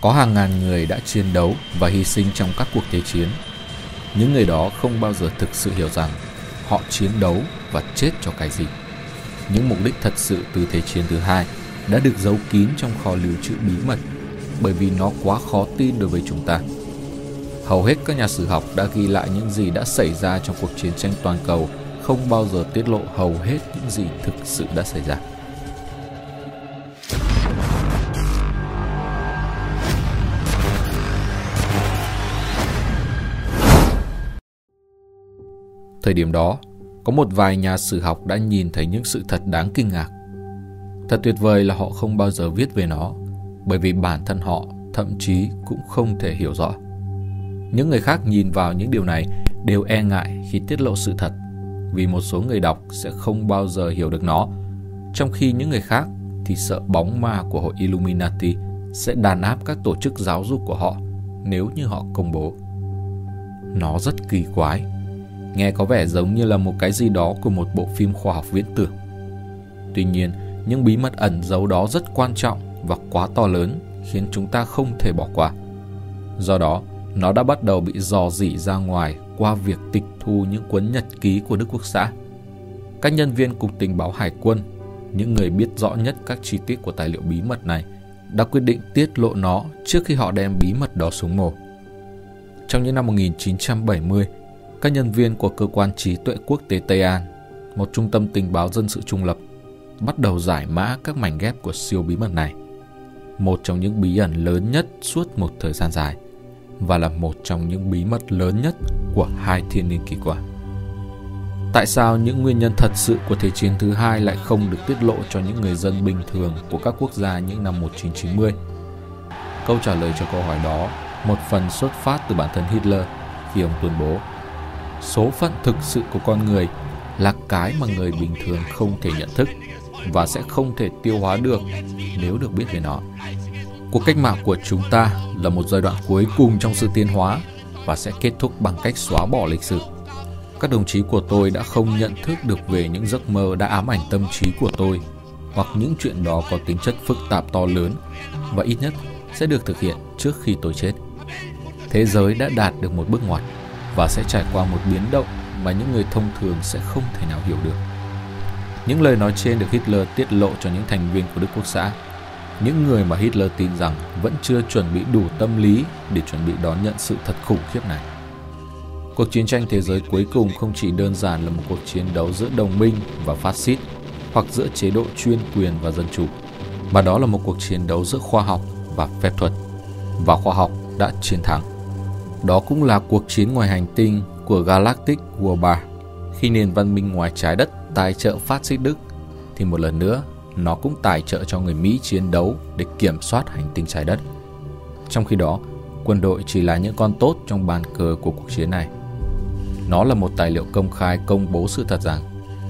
Có hàng ngàn người đã chiến đấu và hy sinh trong các cuộc thế chiến. Những người đó không bao giờ thực sự hiểu rằng họ chiến đấu và chết cho cái gì. Những mục đích thật sự từ Thế chiến thứ hai đã được giấu kín trong kho lưu trữ bí mật bởi vì nó quá khó tin đối với chúng ta. Hầu hết các nhà sử học đã ghi lại những gì đã xảy ra trong cuộc chiến tranh toàn cầu, không bao giờ tiết lộ hầu hết những gì thực sự đã xảy ra. Thời điểm đó, có một vài nhà sử học đã nhìn thấy những sự thật đáng kinh ngạc. Thật tuyệt vời là họ không bao giờ viết về nó, bởi vì bản thân họ thậm chí cũng không thể hiểu rõ. Những người khác nhìn vào những điều này đều e ngại khi tiết lộ sự thật, vì một số người đọc sẽ không bao giờ hiểu được nó, trong khi những người khác thì sợ bóng ma của hội Illuminati sẽ đàn áp các tổ chức giáo dục của họ nếu như họ công bố. Nó rất kỳ quái nghe có vẻ giống như là một cái gì đó của một bộ phim khoa học viễn tưởng. Tuy nhiên, những bí mật ẩn giấu đó rất quan trọng và quá to lớn khiến chúng ta không thể bỏ qua. Do đó, nó đã bắt đầu bị dò dỉ ra ngoài qua việc tịch thu những cuốn nhật ký của Đức Quốc xã. Các nhân viên Cục Tình báo Hải quân, những người biết rõ nhất các chi tiết của tài liệu bí mật này, đã quyết định tiết lộ nó trước khi họ đem bí mật đó xuống mồ. Trong những năm 1970, các nhân viên của cơ quan trí tuệ quốc tế Tây An, một trung tâm tình báo dân sự trung lập, bắt đầu giải mã các mảnh ghép của siêu bí mật này. Một trong những bí ẩn lớn nhất suốt một thời gian dài và là một trong những bí mật lớn nhất của hai thiên niên kỷ qua. Tại sao những nguyên nhân thật sự của Thế chiến thứ hai lại không được tiết lộ cho những người dân bình thường của các quốc gia những năm 1990? Câu trả lời cho câu hỏi đó một phần xuất phát từ bản thân Hitler khi ông tuyên bố số phận thực sự của con người là cái mà người bình thường không thể nhận thức và sẽ không thể tiêu hóa được nếu được biết về nó. Cuộc cách mạng của chúng ta là một giai đoạn cuối cùng trong sự tiến hóa và sẽ kết thúc bằng cách xóa bỏ lịch sử. Các đồng chí của tôi đã không nhận thức được về những giấc mơ đã ám ảnh tâm trí của tôi hoặc những chuyện đó có tính chất phức tạp to lớn và ít nhất sẽ được thực hiện trước khi tôi chết. Thế giới đã đạt được một bước ngoặt và sẽ trải qua một biến động mà những người thông thường sẽ không thể nào hiểu được. Những lời nói trên được Hitler tiết lộ cho những thành viên của Đức Quốc xã, những người mà Hitler tin rằng vẫn chưa chuẩn bị đủ tâm lý để chuẩn bị đón nhận sự thật khủng khiếp này. Cuộc chiến tranh thế giới cuối cùng không chỉ đơn giản là một cuộc chiến đấu giữa đồng minh và phát xít hoặc giữa chế độ chuyên quyền và dân chủ, mà đó là một cuộc chiến đấu giữa khoa học và phép thuật. Và khoa học đã chiến thắng. Đó cũng là cuộc chiến ngoài hành tinh của Galactic War 3. Khi nền văn minh ngoài trái đất tài trợ phát xít Đức, thì một lần nữa nó cũng tài trợ cho người Mỹ chiến đấu để kiểm soát hành tinh trái đất. Trong khi đó, quân đội chỉ là những con tốt trong bàn cờ của cuộc chiến này. Nó là một tài liệu công khai công bố sự thật rằng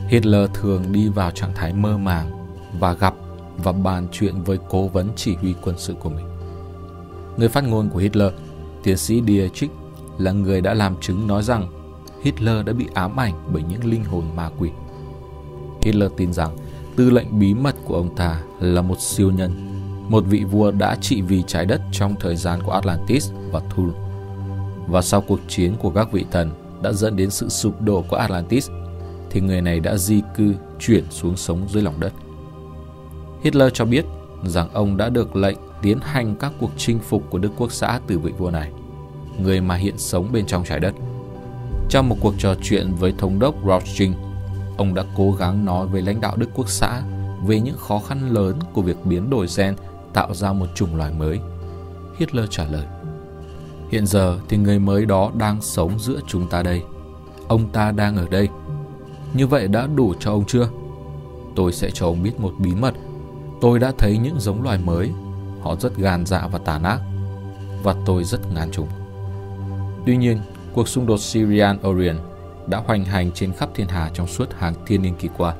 Hitler thường đi vào trạng thái mơ màng và gặp và bàn chuyện với cố vấn chỉ huy quân sự của mình. Người phát ngôn của Hitler Tiến sĩ Dietrich là người đã làm chứng nói rằng Hitler đã bị ám ảnh bởi những linh hồn ma quỷ. Hitler tin rằng tư lệnh bí mật của ông ta là một siêu nhân, một vị vua đã trị vì trái đất trong thời gian của Atlantis và Thul. Và sau cuộc chiến của các vị thần đã dẫn đến sự sụp đổ của Atlantis, thì người này đã di cư chuyển xuống sống dưới lòng đất. Hitler cho biết rằng ông đã được lệnh tiến hành các cuộc chinh phục của Đức Quốc xã từ vị vua này, người mà hiện sống bên trong trái đất. Trong một cuộc trò chuyện với thống đốc Rothschild, ông đã cố gắng nói với lãnh đạo Đức Quốc xã về những khó khăn lớn của việc biến đổi gen tạo ra một chủng loài mới. Hitler trả lời, Hiện giờ thì người mới đó đang sống giữa chúng ta đây. Ông ta đang ở đây. Như vậy đã đủ cho ông chưa? Tôi sẽ cho ông biết một bí mật. Tôi đã thấy những giống loài mới Họ rất gan dạ và tàn ác Và tôi rất ngán chúng Tuy nhiên, cuộc xung đột Syrian-Orient đã hoành hành trên khắp thiên hà trong suốt hàng thiên niên kỷ qua.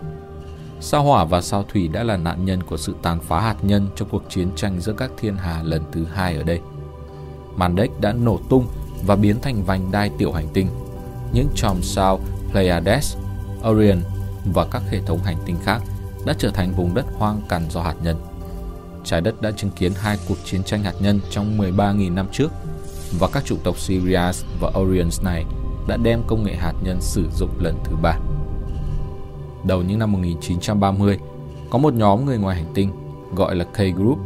Sao hỏa và sao thủy đã là nạn nhân của sự tàn phá hạt nhân trong cuộc chiến tranh giữa các thiên hà lần thứ hai ở đây. Màn đếch đã nổ tung và biến thành vành đai tiểu hành tinh. Những chòm sao Pleiades, Orion và các hệ thống hành tinh khác đã trở thành vùng đất hoang cằn do hạt nhân trái đất đã chứng kiến hai cuộc chiến tranh hạt nhân trong 13.000 năm trước và các chủng tộc Sirius và Orions này đã đem công nghệ hạt nhân sử dụng lần thứ ba. Đầu những năm 1930, có một nhóm người ngoài hành tinh gọi là K-Group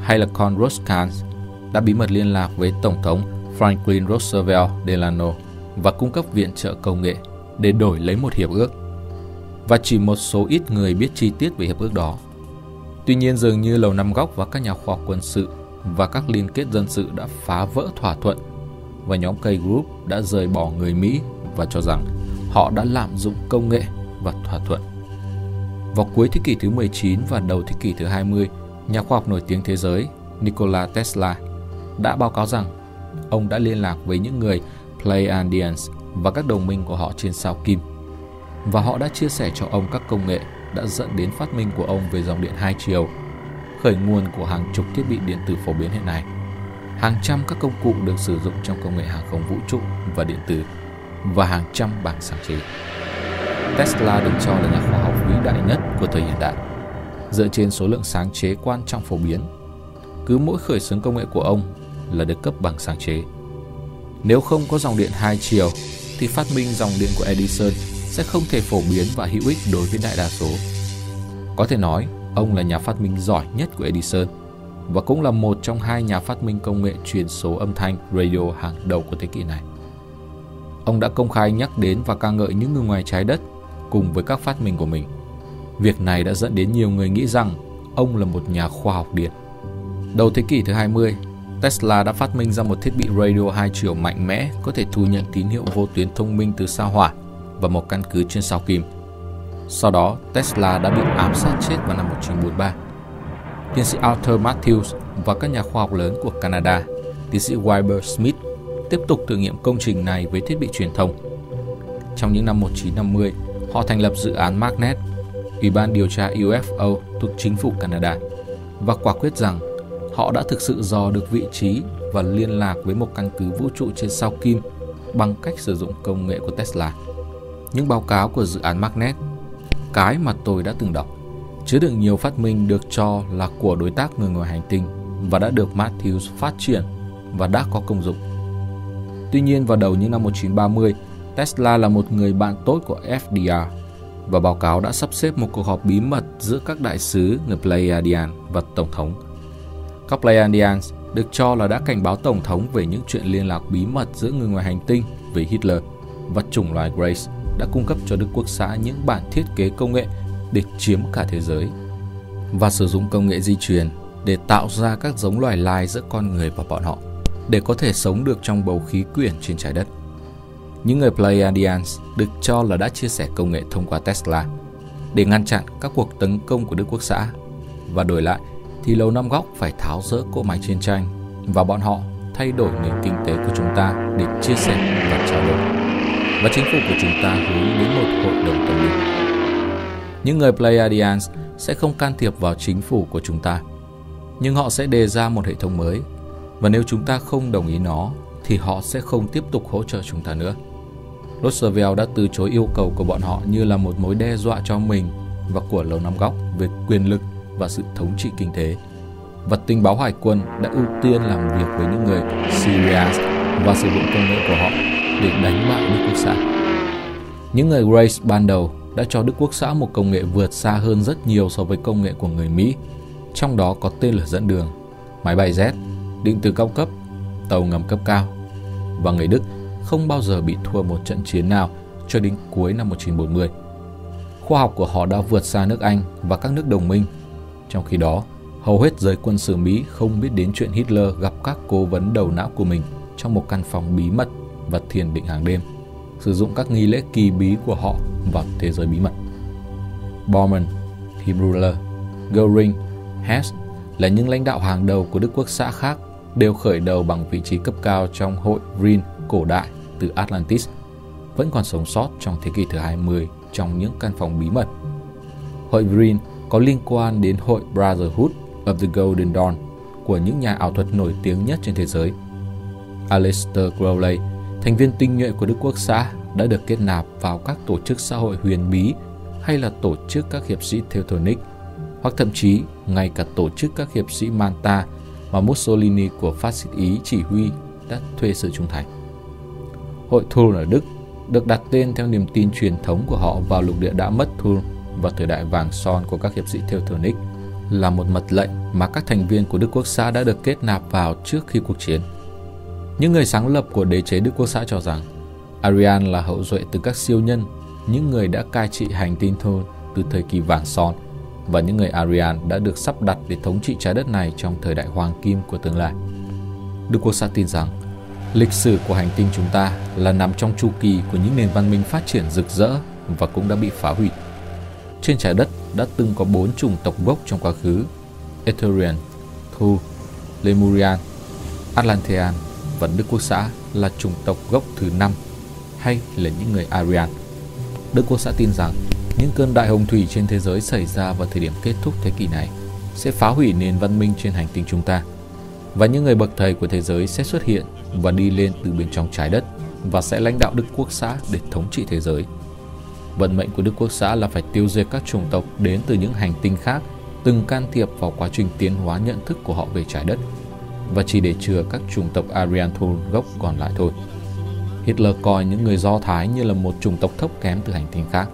hay là Con Roscans đã bí mật liên lạc với Tổng thống Franklin Roosevelt Delano và cung cấp viện trợ công nghệ để đổi lấy một hiệp ước. Và chỉ một số ít người biết chi tiết về hiệp ước đó. Tuy nhiên dường như Lầu Năm Góc và các nhà khoa học quân sự và các liên kết dân sự đã phá vỡ thỏa thuận và nhóm K Group đã rời bỏ người Mỹ và cho rằng họ đã lạm dụng công nghệ và thỏa thuận. Vào cuối thế kỷ thứ 19 và đầu thế kỷ thứ 20, nhà khoa học nổi tiếng thế giới Nikola Tesla đã báo cáo rằng ông đã liên lạc với những người Pleiadians và các đồng minh của họ trên sao Kim. Và họ đã chia sẻ cho ông các công nghệ đã dẫn đến phát minh của ông về dòng điện hai chiều, khởi nguồn của hàng chục thiết bị điện tử phổ biến hiện nay. Hàng trăm các công cụ được sử dụng trong công nghệ hàng không vũ trụ và điện tử và hàng trăm bảng sáng chế. Tesla được cho là nhà khoa học vĩ đại nhất của thời hiện đại, dựa trên số lượng sáng chế quan trọng phổ biến. Cứ mỗi khởi xướng công nghệ của ông là được cấp bằng sáng chế. Nếu không có dòng điện hai chiều, thì phát minh dòng điện của Edison sẽ không thể phổ biến và hữu ích đối với đại đa số. Có thể nói, ông là nhà phát minh giỏi nhất của Edison và cũng là một trong hai nhà phát minh công nghệ truyền số âm thanh radio hàng đầu của thế kỷ này. Ông đã công khai nhắc đến và ca ngợi những người ngoài trái đất cùng với các phát minh của mình. Việc này đã dẫn đến nhiều người nghĩ rằng ông là một nhà khoa học điện. Đầu thế kỷ thứ 20, Tesla đã phát minh ra một thiết bị radio hai chiều mạnh mẽ có thể thu nhận tín hiệu vô tuyến thông minh từ sao hỏa và một căn cứ trên sao kim. Sau đó, Tesla đã bị ám sát chết vào năm 1943. Tiến sĩ Arthur Matthews và các nhà khoa học lớn của Canada, tiến sĩ Wilbur Smith, tiếp tục thử nghiệm công trình này với thiết bị truyền thông. Trong những năm 1950, họ thành lập dự án Magnet, Ủy ban điều tra UFO thuộc chính phủ Canada, và quả quyết rằng họ đã thực sự dò được vị trí và liên lạc với một căn cứ vũ trụ trên sao Kim bằng cách sử dụng công nghệ của Tesla. Những báo cáo của dự án Magnet, cái mà tôi đã từng đọc, chứa đựng nhiều phát minh được cho là của đối tác người ngoài hành tinh và đã được Matthews phát triển và đã có công dụng. Tuy nhiên vào đầu những năm 1930, Tesla là một người bạn tốt của FDR và báo cáo đã sắp xếp một cuộc họp bí mật giữa các đại sứ người Pleiadian và Tổng thống. Các Pleiadians được cho là đã cảnh báo Tổng thống về những chuyện liên lạc bí mật giữa người ngoài hành tinh với Hitler và chủng loài Grace đã cung cấp cho Đức Quốc xã những bản thiết kế công nghệ để chiếm cả thế giới và sử dụng công nghệ di truyền để tạo ra các giống loài lai giữa con người và bọn họ để có thể sống được trong bầu khí quyển trên trái đất. Những người Pleiadians được cho là đã chia sẻ công nghệ thông qua Tesla để ngăn chặn các cuộc tấn công của Đức Quốc xã và đổi lại, thì Lầu Năm Góc phải tháo rỡ cỗ máy chiến tranh và bọn họ thay đổi nền kinh tế của chúng ta để chia sẻ và trao đổi. Và chính phủ của chúng ta hướng đến một hội đồng tâm linh. Những người Pleiadians sẽ không can thiệp vào chính phủ của chúng ta, nhưng họ sẽ đề ra một hệ thống mới và nếu chúng ta không đồng ý nó thì họ sẽ không tiếp tục hỗ trợ chúng ta nữa. Roosevelt đã từ chối yêu cầu của bọn họ như là một mối đe dọa cho mình và của Lầu Năm Góc về quyền lực và sự thống trị kinh tế. Và tình báo hải quân đã ưu tiên làm việc với những người Syria và sử dụng công nghệ của họ để đánh bại Đức Quốc xã. Những người Grace ban đầu đã cho Đức Quốc xã một công nghệ vượt xa hơn rất nhiều so với công nghệ của người Mỹ, trong đó có tên lửa dẫn đường, máy bay Z, định từ cao cấp, tàu ngầm cấp cao. Và người Đức không bao giờ bị thua một trận chiến nào cho đến cuối năm 1940. Khoa học của họ đã vượt xa nước Anh và các nước đồng minh. Trong khi đó, hầu hết giới quân sự Mỹ không biết đến chuyện Hitler gặp các cố vấn đầu não của mình trong một căn phòng bí mật và thiền định hàng đêm, sử dụng các nghi lễ kỳ bí của họ vào thế giới bí mật. Bormann, Himmler, Göring, Hess là những lãnh đạo hàng đầu của Đức Quốc xã khác đều khởi đầu bằng vị trí cấp cao trong hội Rhin cổ đại từ Atlantis, vẫn còn sống sót trong thế kỷ thứ 20 trong những căn phòng bí mật. Hội Rhin có liên quan đến hội Brotherhood of the Golden Dawn của những nhà ảo thuật nổi tiếng nhất trên thế giới. Aleister Crowley, thành viên tinh nhuệ của Đức Quốc xã, đã được kết nạp vào các tổ chức xã hội huyền bí hay là tổ chức các hiệp sĩ Teutonic, hoặc thậm chí ngay cả tổ chức các hiệp sĩ Manta mà Mussolini của phát xít Ý chỉ huy đã thuê sự trung thành. Hội Thurn ở Đức được đặt tên theo niềm tin truyền thống của họ vào lục địa đã mất Thurn và thời đại vàng son của các hiệp sĩ Teutonic là một mật lệnh mà các thành viên của Đức Quốc xã đã được kết nạp vào trước khi cuộc chiến. Những người sáng lập của đế chế Đức Quốc xã cho rằng Arian là hậu duệ từ các siêu nhân, những người đã cai trị hành tinh thôn từ thời kỳ vàng son và những người Arian đã được sắp đặt để thống trị trái đất này trong thời đại hoàng kim của tương lai. Đức Quốc xã tin rằng lịch sử của hành tinh chúng ta là nằm trong chu kỳ của những nền văn minh phát triển rực rỡ và cũng đã bị phá hủy. Trên trái đất đã từng có bốn chủng tộc gốc trong quá khứ Etherian, Thu, Lemurian, Atlantean và Đức Quốc xã là chủng tộc gốc thứ năm hay là những người Aryan. Đức Quốc xã tin rằng những cơn đại hồng thủy trên thế giới xảy ra vào thời điểm kết thúc thế kỷ này sẽ phá hủy nền văn minh trên hành tinh chúng ta. Và những người bậc thầy của thế giới sẽ xuất hiện và đi lên từ bên trong trái đất và sẽ lãnh đạo Đức Quốc xã để thống trị thế giới. Vận mệnh của Đức Quốc xã là phải tiêu diệt các chủng tộc đến từ những hành tinh khác, từng can thiệp vào quá trình tiến hóa nhận thức của họ về trái đất và chỉ để chừa các chủng tộc Aryan thôn gốc còn lại thôi. Hitler coi những người Do Thái như là một chủng tộc thấp kém từ hành tinh khác.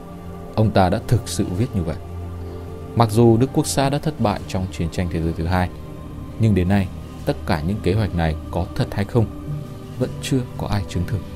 Ông ta đã thực sự viết như vậy. Mặc dù Đức Quốc xã đã thất bại trong chiến tranh thế giới thứ hai, nhưng đến nay tất cả những kế hoạch này có thật hay không vẫn chưa có ai chứng thực.